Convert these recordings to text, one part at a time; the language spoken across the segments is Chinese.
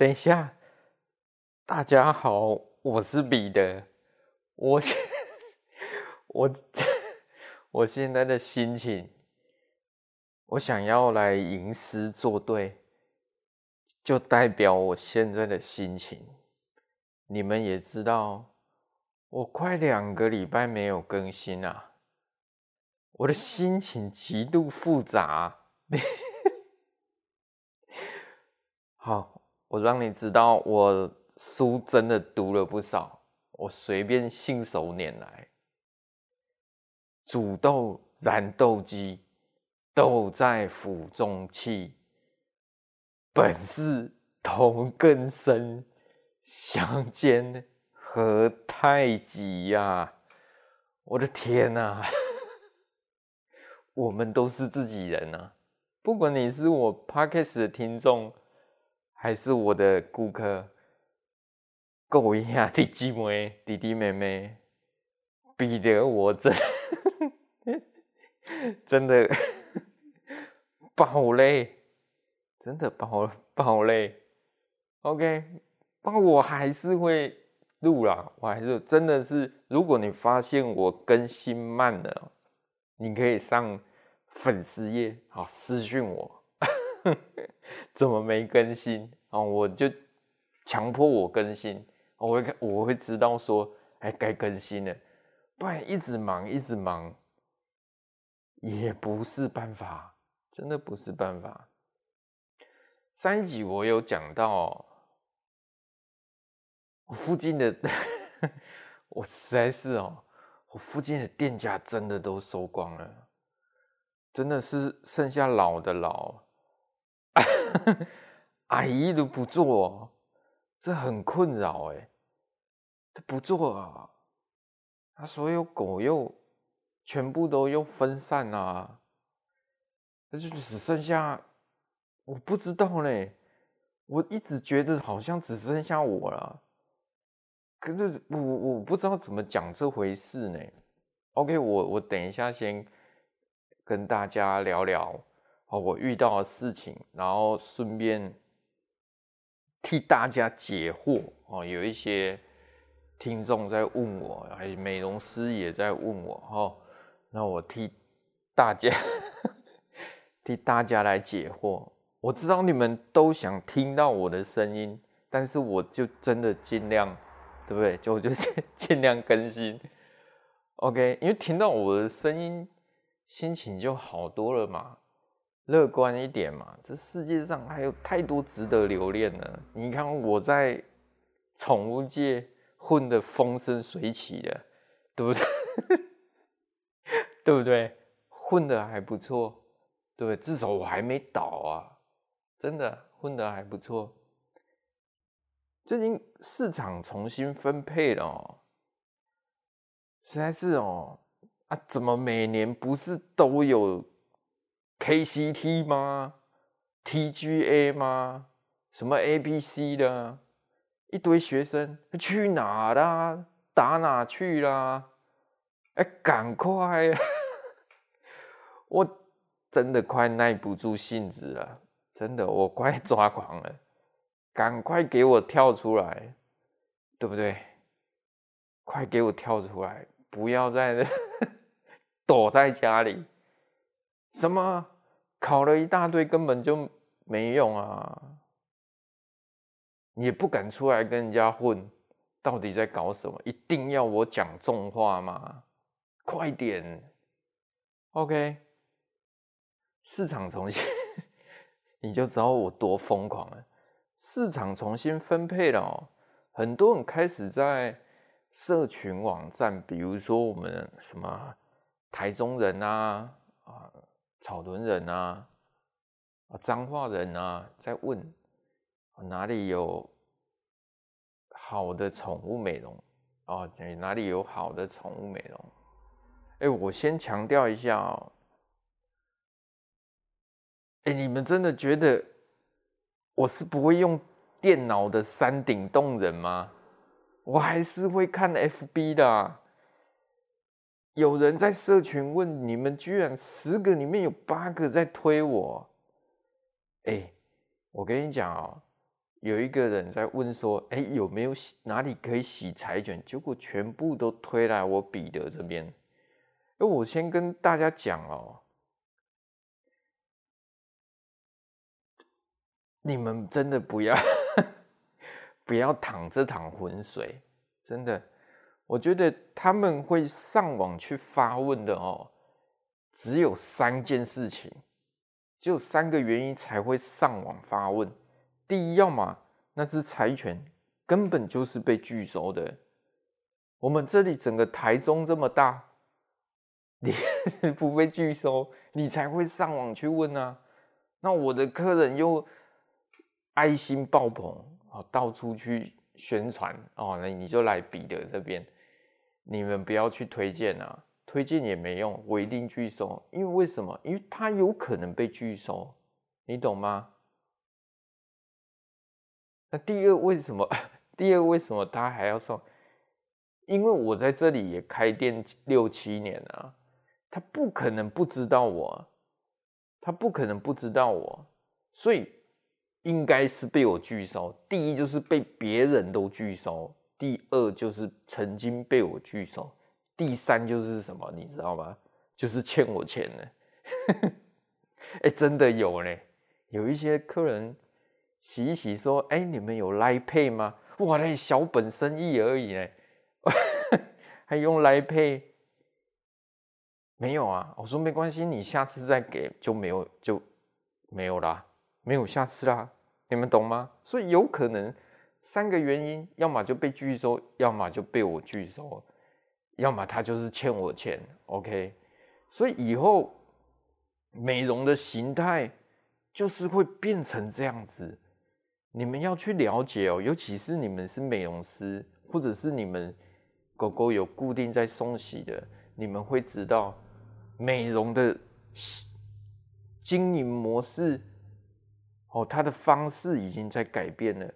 等一下，大家好，我是彼得。我现我我现在的心情，我想要来吟诗作对，就代表我现在的心情。你们也知道，我快两个礼拜没有更新了，我的心情极度复杂。好。我让你知道，我书真的读了不少。我随便信手拈来，煮豆燃豆萁，豆在釜中泣。本是同根生，相煎何太急呀！我的天哪！我们都是自己人啊，不管你是我 Podcast 的听众。还是我的顾客，够一下弟姐妹、弟弟妹妹，彼得我真真的爆嘞，真的爆爆嘞。OK，不过我还是会录啦，我还是真的是，如果你发现我更新慢了，你可以上粉丝页好私讯我。怎么没更新啊？我就强迫我更新，我会我会知道说，哎，该更新了，不然一直忙一直忙也不是办法，真的不是办法。上一集我有讲到，我附近的，我实在是哦，我附近的店家真的都收光了，真的是剩下老的老。阿姨都不做，这很困扰哎。他不做啊，他所有狗又全部都又分散啊，那就只剩下我不知道嘞。我一直觉得好像只剩下我了，可是我我不知道怎么讲这回事呢。OK，我我等一下先跟大家聊聊。哦，我遇到的事情，然后顺便替大家解惑哦。有一些听众在问我，还有美容师也在问我哦。那我替大家 替大家来解惑。我知道你们都想听到我的声音，但是我就真的尽量，对不对？就我就 尽量更新。OK，因为听到我的声音，心情就好多了嘛。乐观一点嘛，这世界上还有太多值得留恋的。你看我在宠物界混得风生水起的，对不对？对不对？混得还不错，对不对？至少我还没倒啊，真的混得还不错。最近市场重新分配了哦，实在是哦，啊，怎么每年不是都有？KCT 吗？TGA 吗？什么 ABC 的？一堆学生去哪啦？打哪去啦？哎，赶快！啊 我真的快耐不住性子了，真的，我快抓狂了，赶快给我跳出来，对不对？快给我跳出来，不要再 躲在家里。什么考了一大堆根本就没用啊！也不敢出来跟人家混，到底在搞什么？一定要我讲重话吗？快点！OK，市场重新，你就知道我多疯狂了。市场重新分配了哦，很多人开始在社群网站，比如说我们什么台中人啊啊。草屯人啊，啊，彰化人啊，在问哪里有好的宠物美容啊？哪里有好的宠物美容？哎，我先强调一下哦。哎，你们真的觉得我是不会用电脑的山顶洞人吗？我还是会看 FB 的啊。有人在社群问你们，居然十个里面有八个在推我。哎，我跟你讲哦，有一个人在问说：“哎，有没有洗哪里可以洗柴犬？”结果全部都推来我彼得这边。那我先跟大家讲哦，你们真的不要 不要淌这趟浑水，真的。我觉得他们会上网去发问的哦，只有三件事情，只有三个原因才会上网发问。第一，要么那只柴犬根本就是被拒收的。我们这里整个台中这么大，你 不被拒收，你才会上网去问啊。那我的客人又爱心爆棚啊，到处去宣传哦，那你就来彼得这边。你们不要去推荐啊，推荐也没用，我一定拒收。因为为什么？因为他有可能被拒收，你懂吗？那第二，为什么？第二，为什么他还要送？因为我在这里也开店六七年了，他不可能不知道我，他不可能不知道我，所以应该是被我拒收。第一就是被别人都拒收，第二就是曾经被我拒收，第三就是什么？你知道吗？就是欠我钱呢。哎，真的有呢，有一些客人。洗一洗，说：“哎、你们有 Line Pay 吗？哇，那小本生意而已呢，还用 Line Pay？没有啊。我说没关系，你下次再给就没有就没有啦，没有下次啦。你们懂吗？所以有可能三个原因，要么就被拒收，要么就被我拒收，要么他就是欠我钱。OK，所以以后美容的形态就是会变成这样子。”你们要去了解哦，尤其是你们是美容师，或者是你们狗狗有固定在送洗的，你们会知道美容的经营模式哦，它的方式已经在改变了，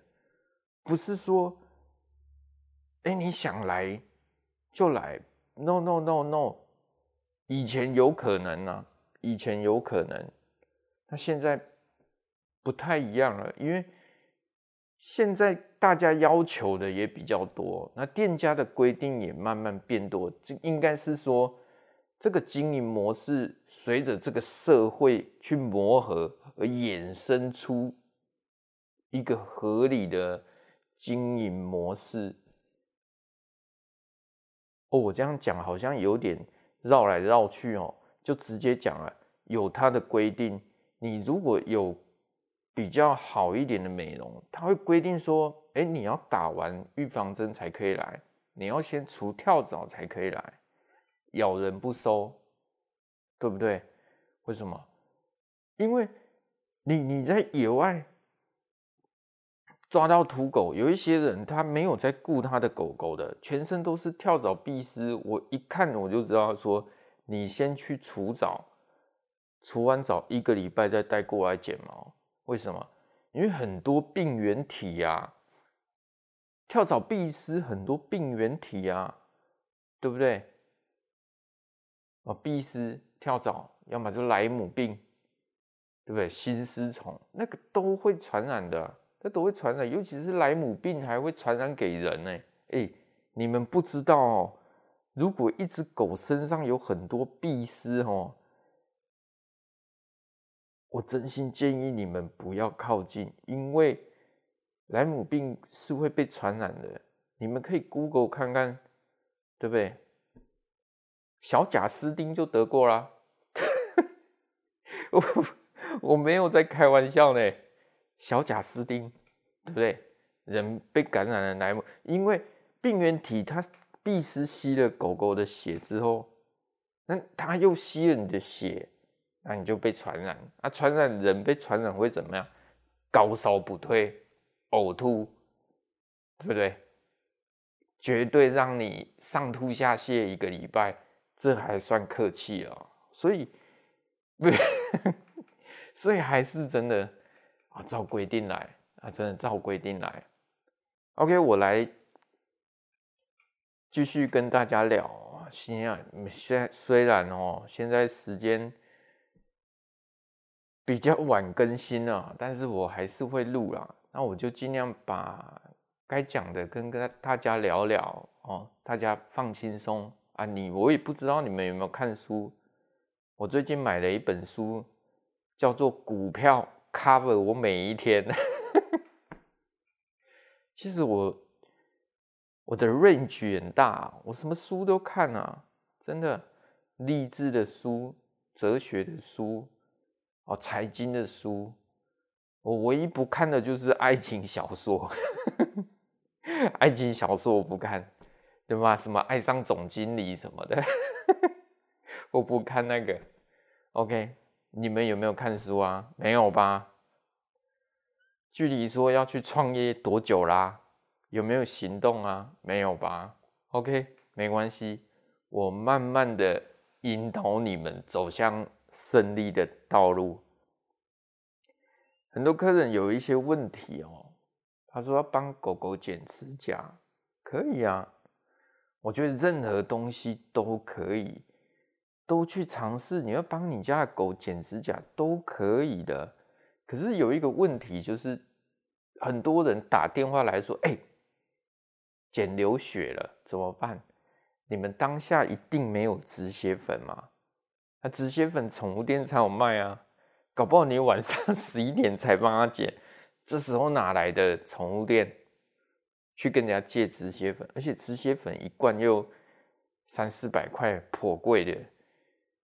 不是说，哎，你想来就来，no no no no，以前有可能啊，以前有可能，那现在不太一样了，因为。现在大家要求的也比较多，那店家的规定也慢慢变多。这应该是说，这个经营模式随着这个社会去磨合而衍生出一个合理的经营模式。哦，我这样讲好像有点绕来绕去哦，就直接讲了，有它的规定。你如果有。比较好一点的美容，它会规定说，哎，你要打完预防针才可以来，你要先除跳蚤才可以来，咬人不收，对不对？为什么？因为你你在野外抓到土狗，有一些人他没有在顾他的狗狗的，全身都是跳蚤、壁虱，我一看我就知道说，你先去除蚤，除完蚤一个礼拜再带过来剪毛。为什么？因为很多病原体呀、啊，跳蚤、壁虱很多病原体呀、啊，对不对？啊，壁虱、跳蚤，要么就莱姆病，对不对？心丝虫那个都会传染的，它都会传染，尤其是莱姆病还会传染给人呢。哎，你们不知道，如果一只狗身上有很多壁虱哦。我真心建议你们不要靠近，因为莱姆病是会被传染的。你们可以 Google 看看，对不对？小贾斯汀就得过啦。我我没有在开玩笑呢。小贾斯汀，对不对？人被感染了莱姆，因为病原体它必须吸了狗狗的血之后，那它又吸了你的血。那你就被传染，那、啊、传染人被传染会怎么样？高烧不退，呕吐，对不对？绝对让你上吐下泻一个礼拜，这还算客气哦。所以，不，所以还是真的啊，照规定来啊，真的照规定来。OK，我来继续跟大家聊。现在虽虽然哦，现在时间。比较晚更新啊，但是我还是会录啦。那我就尽量把该讲的跟跟大家聊聊哦，大家放轻松啊。你我也不知道你们有没有看书，我最近买了一本书，叫做《股票 Cover 我每一天》。其实我我的 range 很大，我什么书都看啊，真的，励志的书、哲学的书、哦，财经的书。我唯一不看的就是爱情小说，爱情小说我不看，对吧？什么爱上总经理什么的，我不看那个。OK，你们有没有看书啊？没有吧？距离说要去创业多久啦？有没有行动啊？没有吧？OK，没关系，我慢慢的引导你们走向胜利的道路。很多客人有一些问题哦，他说要帮狗狗剪指甲，可以啊，我觉得任何东西都可以，都去尝试。你要帮你家的狗剪指甲都可以的，可是有一个问题就是，很多人打电话来说，哎，剪流血了怎么办？你们当下一定没有止血粉吗？那止血粉宠物店才有卖啊。搞不好你晚上 十一点才帮他剪，这时候哪来的宠物店去跟人家借止血粉？而且止血粉一罐又三四百块，颇贵的。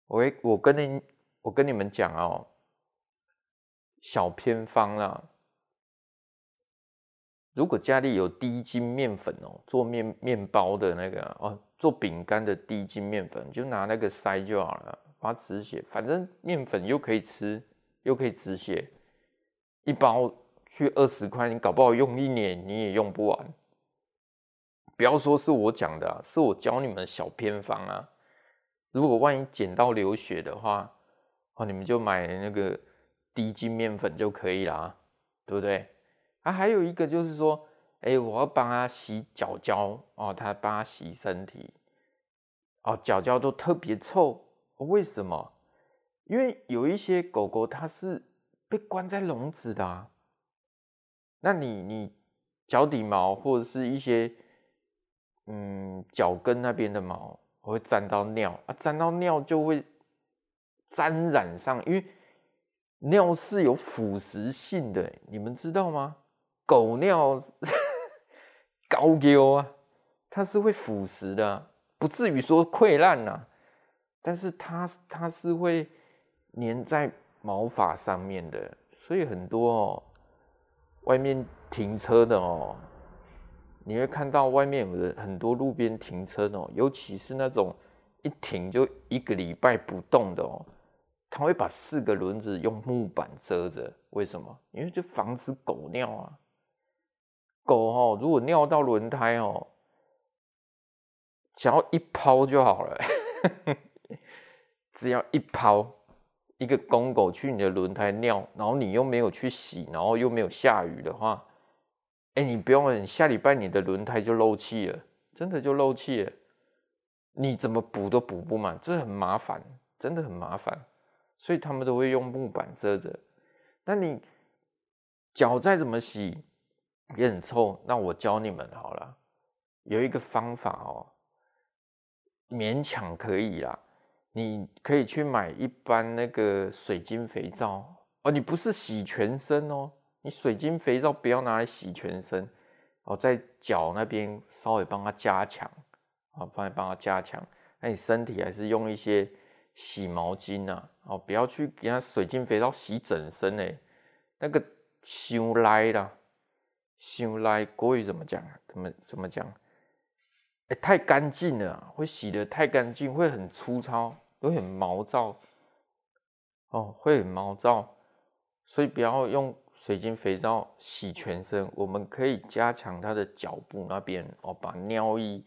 我我跟你我跟你们讲哦，小偏方啦。如果家里有低筋面粉哦，做面面包的那个哦，做饼干的低筋面粉，就拿那个塞就好了，把它止血，反正面粉又可以吃。又可以止血，一包去二十块，你搞不好用一年你也用不完。不要说是我讲的，是我教你们的小偏方啊。如果万一剪到流血的话，哦，你们就买那个低筋面粉就可以啦，对不对？啊，还有一个就是说，哎，我要帮他洗脚脚哦，他帮他洗身体，哦，脚脚都特别臭，为什么？因为有一些狗狗它是被关在笼子的啊，那你你脚底毛或者是一些嗯脚跟那边的毛我会沾到尿啊，沾到尿就会沾染上，因为尿是有腐蚀性的，你们知道吗？狗尿 高丢啊，它是会腐蚀的，不至于说溃烂啊，但是它它是会。粘在毛发上面的，所以很多哦，外面停车的哦，你会看到外面有人很多路边停车哦，尤其是那种一停就一个礼拜不动的哦，他会把四个轮子用木板遮着，为什么？因为就防止狗尿啊。狗哦，如果尿到轮胎哦，只要一抛就好了，只要一抛。一个公狗去你的轮胎尿，然后你又没有去洗，然后又没有下雨的话，哎，你不用，你下礼拜你的轮胎就漏气了，真的就漏气了，你怎么补都补不满，这很麻烦，真的很麻烦，所以他们都会用木板遮着。那你脚再怎么洗也很臭，那我教你们好了，有一个方法哦，勉强可以啦。你可以去买一般那个水晶肥皂哦，你不是洗全身哦，你水晶肥皂不要拿来洗全身哦，在脚那边稍微帮它加强啊，帮帮它加强。那你身体还是用一些洗毛巾啊，哦，不要去给它水晶肥皂洗整身哎，那个修来啦，修来国语怎么讲？怎么怎么讲？哎，太干净了，会洗得太干净，会很粗糙。会很毛躁哦，会很毛躁，所以不要用水晶肥皂洗全身。我们可以加强它的脚部那边哦，把尿液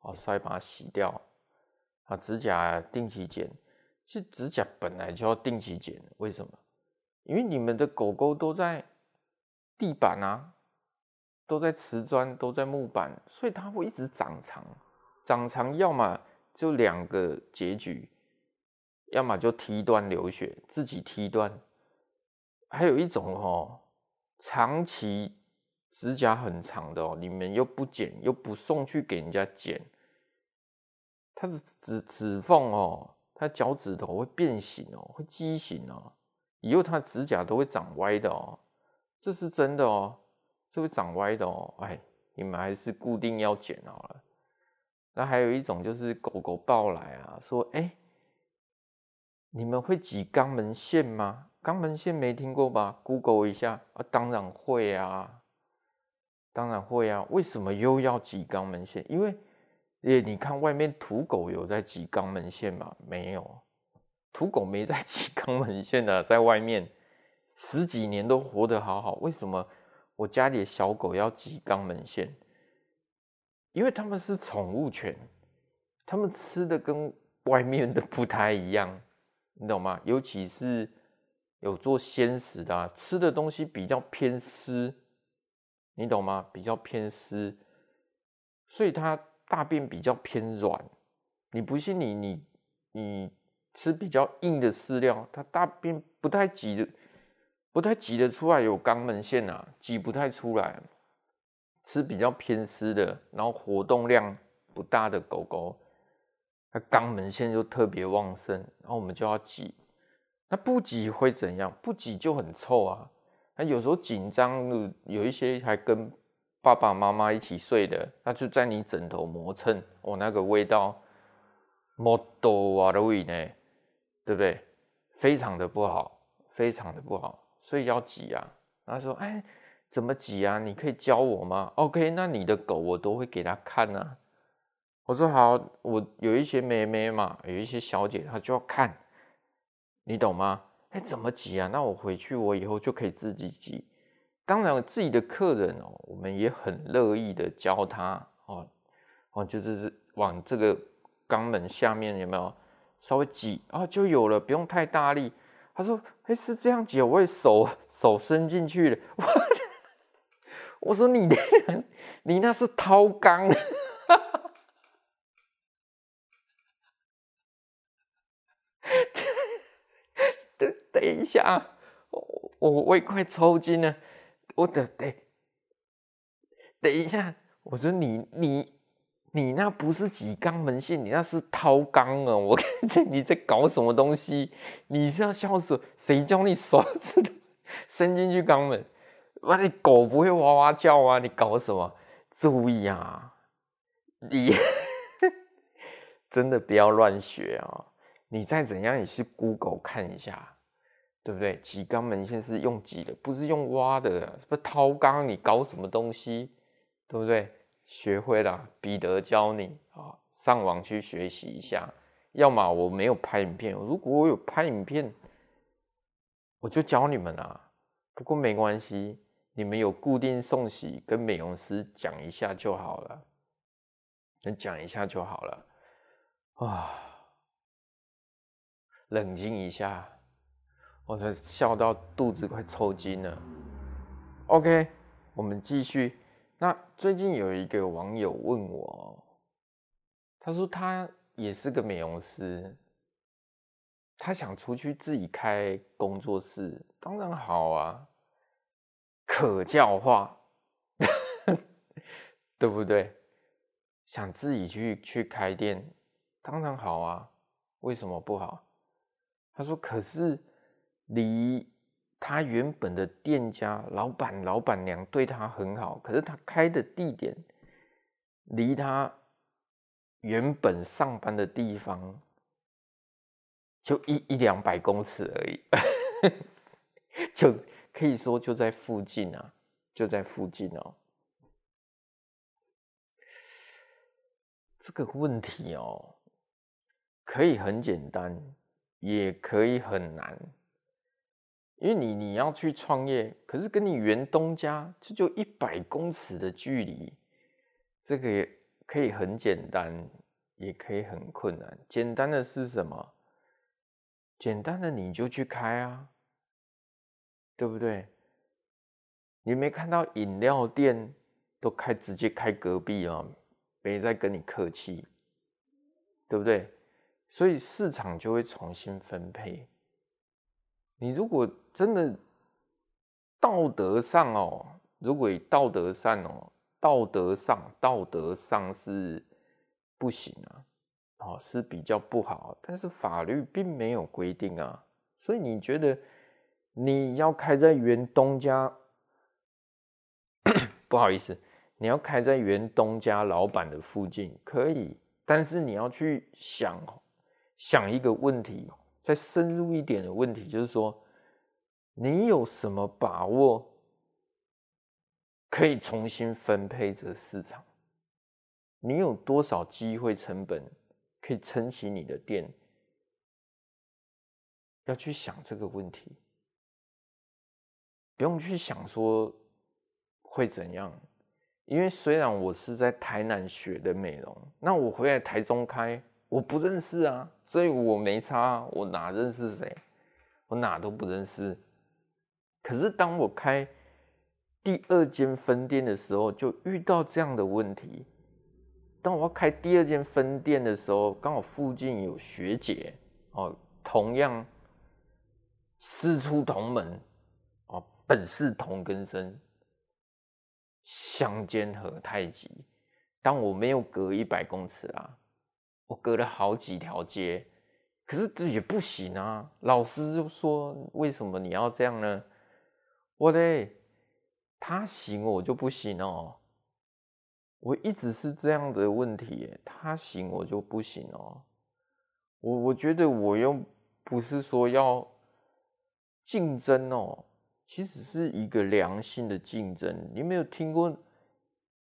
哦稍微把它洗掉。啊，指甲定期剪，其实指甲本来就要定期剪，为什么？因为你们的狗狗都在地板啊，都在瓷砖，都在木板，所以它会一直长长，长长，要么就两个结局。要么就踢断流血，自己踢断；还有一种哦，长期指甲很长的哦，你们又不剪，又不送去给人家剪，他的指指缝哦，他脚趾头会变形哦，会畸形哦，以后他指甲都会长歪的哦，这是真的哦，这会长歪的哦，哎，你们还是固定要剪好了。那还有一种就是狗狗抱来啊，说，哎，你们会挤肛门腺吗？肛门腺没听过吧？Google 一下啊，当然会啊，当然会啊。为什么又要挤肛门腺？因为，诶，你看外面土狗有在挤肛门腺吗？没有，土狗没在挤肛门腺的，在外面十几年都活得好好。为什么我家里的小狗要挤肛门腺？因为他们是宠物犬，他们吃的跟外面的不太一样，你懂吗？尤其是有做鲜食的啊，吃的东西比较偏湿，你懂吗？比较偏湿，所以它大便比较偏软。你不信你你你吃比较硬的饲料，它大便不太挤的，不太挤得出来有肛门腺啊，挤不太出来。吃比较偏湿的，然后活动量不大的狗狗，它肛门腺就特别旺盛，然后我们就要挤。那不挤会怎样？不挤就很臭啊。那有时候紧张，有一些还跟爸爸妈妈一起睡的，那就在你枕头磨蹭，哦，那个味道，莫多瓦的味呢，对不对？非常的不好，非常的不好，所以要挤啊。他说：“哎。”怎么挤啊？你可以教我吗？OK，那你的狗我都会给他看啊。我说好，我有一些妹妹嘛，有一些小姐她就要看，你懂吗？哎，怎么挤啊？那我回去我以后就可以自己挤。当然，自己的客人哦，我们也很乐意的教他哦哦，就是往这个肛门下面有没有稍微挤啊，就有了，不用太大力。他说：“哎，是这样挤，我会手手伸进去的。”我说你那，你那是掏肛。等等一下，我我胃快抽筋了。我等等等一下，我说你你你那不是挤肛门线，你那是掏肛啊！我 看见你在搞什么东西？你是要笑死？谁叫你手指头伸进去肛门？那！你狗不会哇哇叫啊？你搞什么？注意啊！你 真的不要乱学啊！你再怎样也是 Google 看一下，对不对？挤肛门腺是用挤的，不是用挖的，是不是掏肛？你搞什么东西？对不对？学会了，彼得教你啊！上网去学习一下。要么我没有拍影片，如果我有拍影片，我就教你们啊。不过没关系。你们有固定送洗跟美容师讲一下就好了，你讲一下就好了啊！冷静一下，我才笑到肚子快抽筋了。OK，我们继续。那最近有一个网友问我，他说他也是个美容师，他想出去自己开工作室，当然好啊。可教化，对不对？想自己去去开店，当然好啊，为什么不好？他说：“可是离他原本的店家老板、老板娘对他很好，可是他开的地点离他原本上班的地方就一一两百公尺而已，就。”可以说就在附近啊，就在附近哦。这个问题哦，可以很简单，也可以很难。因为你你要去创业，可是跟你原东家这就一百公尺的距离，这个也可以很简单，也可以很困难。简单的是什么？简单的你就去开啊。对不对？你没看到饮料店都开直接开隔壁啊，没在跟你客气，对不对？所以市场就会重新分配。你如果真的道德上哦，如果道德上哦，道德上道德上是不行啊，哦是比较不好，但是法律并没有规定啊，所以你觉得你要开在原东家，不好意思，你要开在原东家老板的附近可以，但是你要去想想一个问题，再深入一点的问题，就是说你有什么把握？可以重新分配这个市场，你有多少机会成本可以撑起你的店？要去想这个问题，不用去想说会怎样，因为虽然我是在台南学的美容，那我回来台中开，我不认识啊，所以我没差，我哪认识谁？我哪都不认识。可是当我开。第二间分店的时候，就遇到这样的问题。当我要开第二间分店的时候，刚好附近有学姐哦，同样师出同门哦，本是同根生，相煎何太急。当我没有隔一百公尺啊，我隔了好几条街，可是这也不行啊。老师就说：“为什么你要这样呢？”我的。他行，我就不行哦。我一直是这样的问题，他行，我就不行哦。我我觉得我又不是说要竞争哦，其实是一个良性的竞争。你没有听过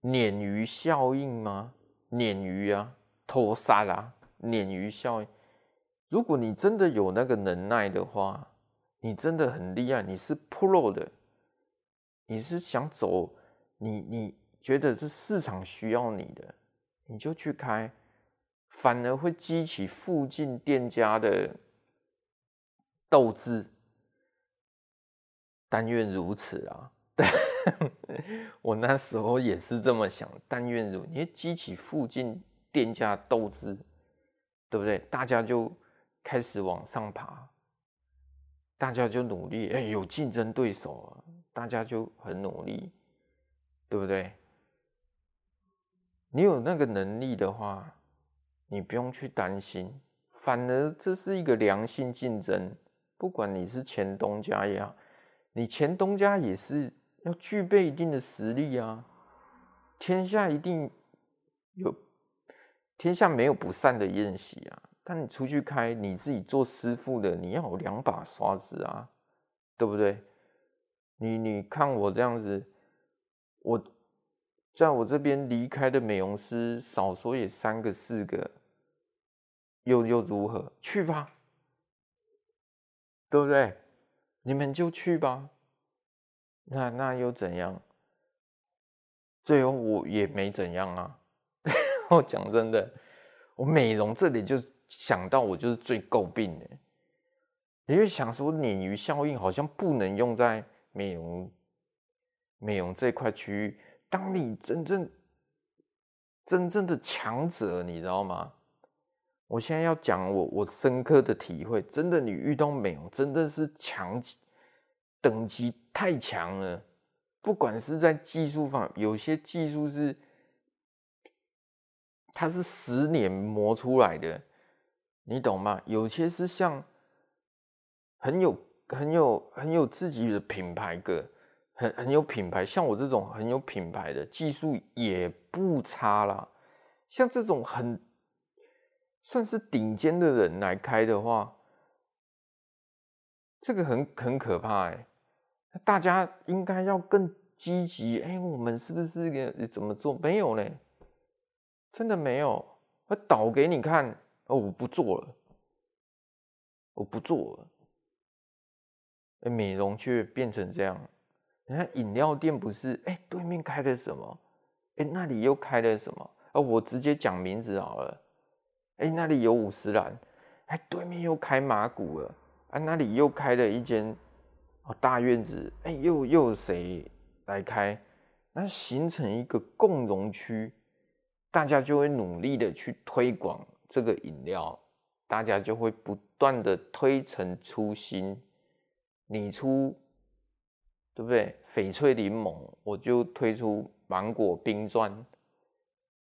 鲶鱼效应吗？鲶鱼啊，托沙啦，鲶鱼效应。如果你真的有那个能耐的话，你真的很厉害，你是 pro 的。你是想走，你你觉得这市场需要你的，你就去开，反而会激起附近店家的斗志。但愿如此啊！我那时候也是这么想，但愿如，你会激起附近店家斗志，对不对？大家就开始往上爬，大家就努力，哎，有竞争对手啊。大家就很努力，对不对？你有那个能力的话，你不用去担心，反而这是一个良性竞争。不管你是前东家也好，你前东家也是要具备一定的实力啊。天下一定有，天下没有不散的宴席啊。但你出去开，你自己做师傅的，你要有两把刷子啊，对不对？你你看我这样子，我在我这边离开的美容师少说也三个四个，又又如何？去吧，对不对？你们就去吧。那那又怎样？最后我也没怎样啊。我 讲真的，我美容这里就想到我就是最诟病的，你就想说鲶鱼效应好像不能用在。美容，美容这块区域，当你真正真正的强者，你知道吗？我现在要讲我我深刻的体会，真的，你遇到美容真的是强等级太强了，不管是在技术方，有些技术是它是十年磨出来的，你懂吗？有些是像很有。很有很有自己的品牌个，很很有品牌，像我这种很有品牌的技术也不差啦。像这种很算是顶尖的人来开的话，这个很很可怕哎。大家应该要更积极哎，我们是不是个怎么做？没有嘞，真的没有。他倒给你看哦，我不做了，我不做了。美容却变成这样，人家饮料店不是？哎，对面开了什么？哎，那里又开了什么？啊，我直接讲名字好了。哎，那里有五十岚，哎，对面又开麻古了。啊，那里又开了一间哦大院子。哎，又又有谁来开？那形成一个共荣区，大家就会努力的去推广这个饮料，大家就会不断的推陈出新。你出对不对？翡翠柠檬，我就推出芒果冰钻。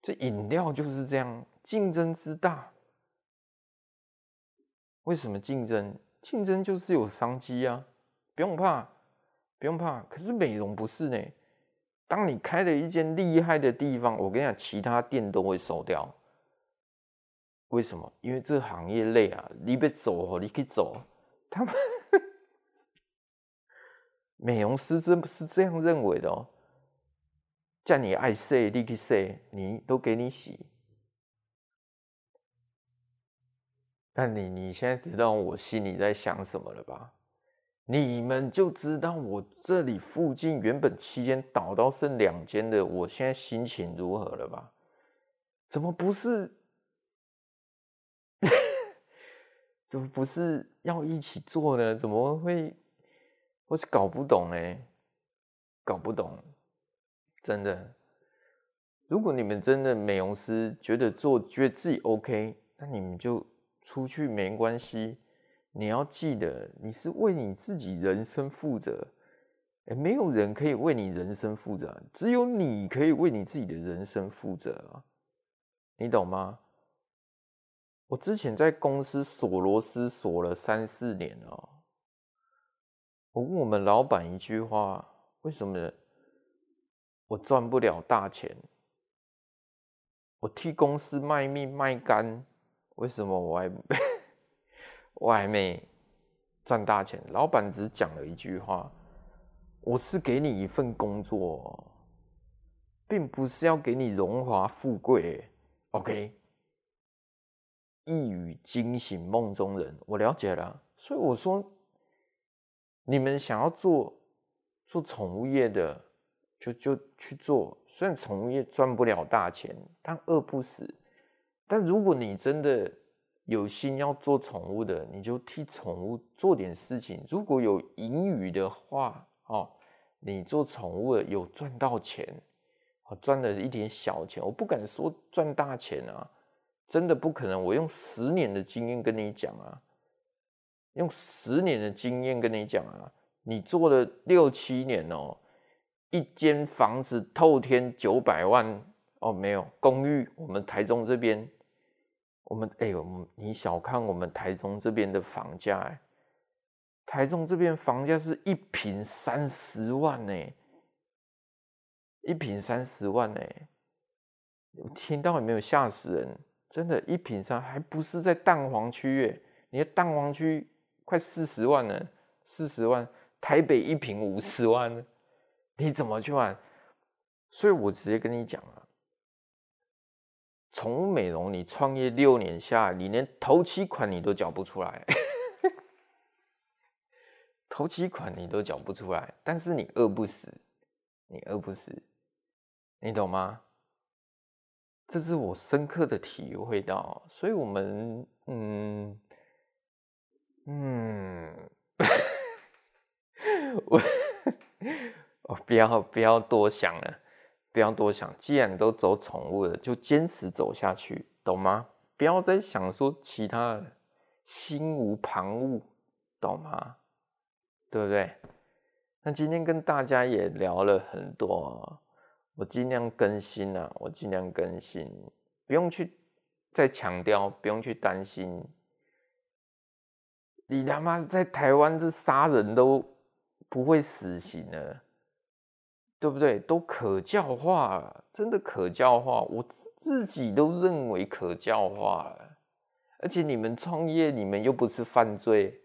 这饮料就是这样，竞争之大。为什么竞争？竞争就是有商机啊，不用怕，不用怕。可是美容不是呢。当你开了一间厉害的地方，我跟你讲，其他店都会收掉。为什么？因为这行业累啊，你别走，你可以走。他们美容师真不是这样认为的哦。叫你爱谁，你去谁，你都给你洗。但你你现在知道我心里在想什么了吧？你们就知道我这里附近原本七间倒到剩两间的，我现在心情如何了吧？怎么不是？怎么不是要一起做呢？怎么会？我是搞不懂哎，搞不懂，真的。如果你们真的美容师觉得做觉得自己 OK，那你们就。出去没关系，你要记得，你是为你自己人生负责。哎，没有人可以为你人生负责，只有你可以为你自己的人生负责啊！你懂吗？我之前在公司锁螺丝锁了三四年了，我问我们老板一句话：为什么我赚不了大钱？我替公司卖命卖肝。为什么我还我还没赚大钱？老板只讲了一句话：“我是给你一份工作，并不是要给你荣华富贵。” OK，一语惊醒梦中人，我了解了。所以我说，你们想要做做宠物业的，就就去做。虽然宠物业赚不了大钱，但饿不死。但如果你真的有心要做宠物的，你就替宠物做点事情。如果有盈余的话，哦，你做宠物的有赚到钱，哦赚了一点小钱，我不敢说赚大钱啊，真的不可能。我用十年的经验跟你讲啊，用十年的经验跟你讲啊，你做了六七年哦，一间房子透天九百万哦，没有公寓，我们台中这边。我们哎呦，你小看我们台中这边的房价哎，台中这边房价是一平三十万呢，一平三十万呢，听到有没有吓死人？真的，一平三还不是在蛋黄区耶，你的蛋黄区快四十万呢，四十万，台北一平五十万，你怎么去玩？所以我直接跟你讲啊。宠物美容，你创业六年下来，你连头期款你都缴不出来，头期款你都缴不出来，但是你饿不死，你饿不死，你懂吗？这是我深刻的体会到，所以我们，嗯嗯，我我不要不要多想了。不要多想，既然都走宠物了，就坚持走下去，懂吗？不要再想说其他的，心无旁骛，懂吗？对不对？那今天跟大家也聊了很多，我尽量更新啊，我尽量更新，不用去再强调，不用去担心。你他妈在台湾这杀人都不会死刑了。对不对？都可教化，真的可教化。我自己都认为可教化了。而且你们创业，你们又不是犯罪，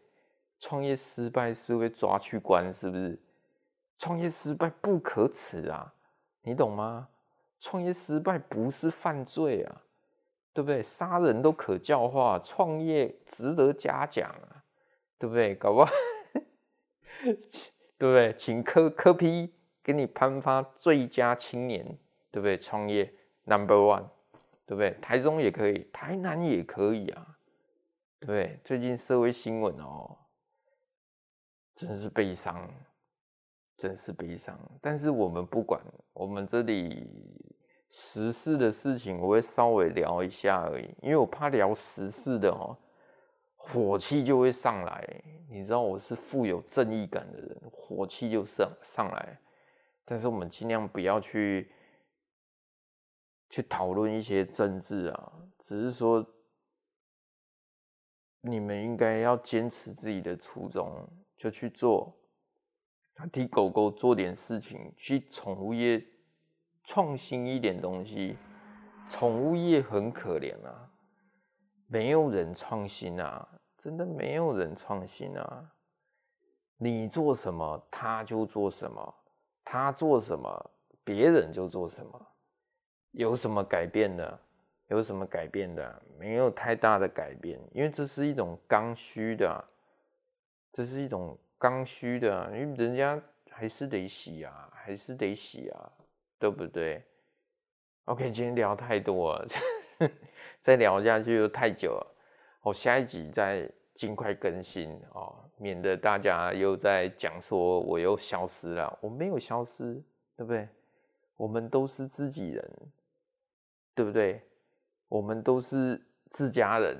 创业失败是会抓去关，是不是？创业失败不可耻啊，你懂吗？创业失败不是犯罪啊，对不对？杀人都可教化，创业值得嘉奖啊，对不对？搞不好，对不对？请柯柯 P。给你颁发最佳青年，对不对？创业 Number One，对不对？台中也可以，台南也可以啊，对？最近社会新闻哦，真是悲伤，真是悲伤。但是我们不管，我们这里时事的事情，我会稍微聊一下而已，因为我怕聊时事的哦，火气就会上来，你你知道我是富有正义感的人，火气就上上来。但是我们尽量不要去去讨论一些政治啊，只是说你们应该要坚持自己的初衷，就去做，替狗狗做点事情，去宠物业创新一点东西。宠物业很可怜啊，没有人创新啊。真的没有人创新啊！你做什么，他就做什么；他做什么，别人就做什么。有什么改变的？有什么改变的？没有太大的改变，因为这是一种刚需的，这是一种刚需的，因为人家还是得洗啊，还是得洗啊，对不对？OK，今天聊太多了，再聊下去又太久了。我下一集再尽快更新哦，免得大家又在讲说我又消失了。我没有消失，对不对？我们都是自己人，对不对？我们都是自家人。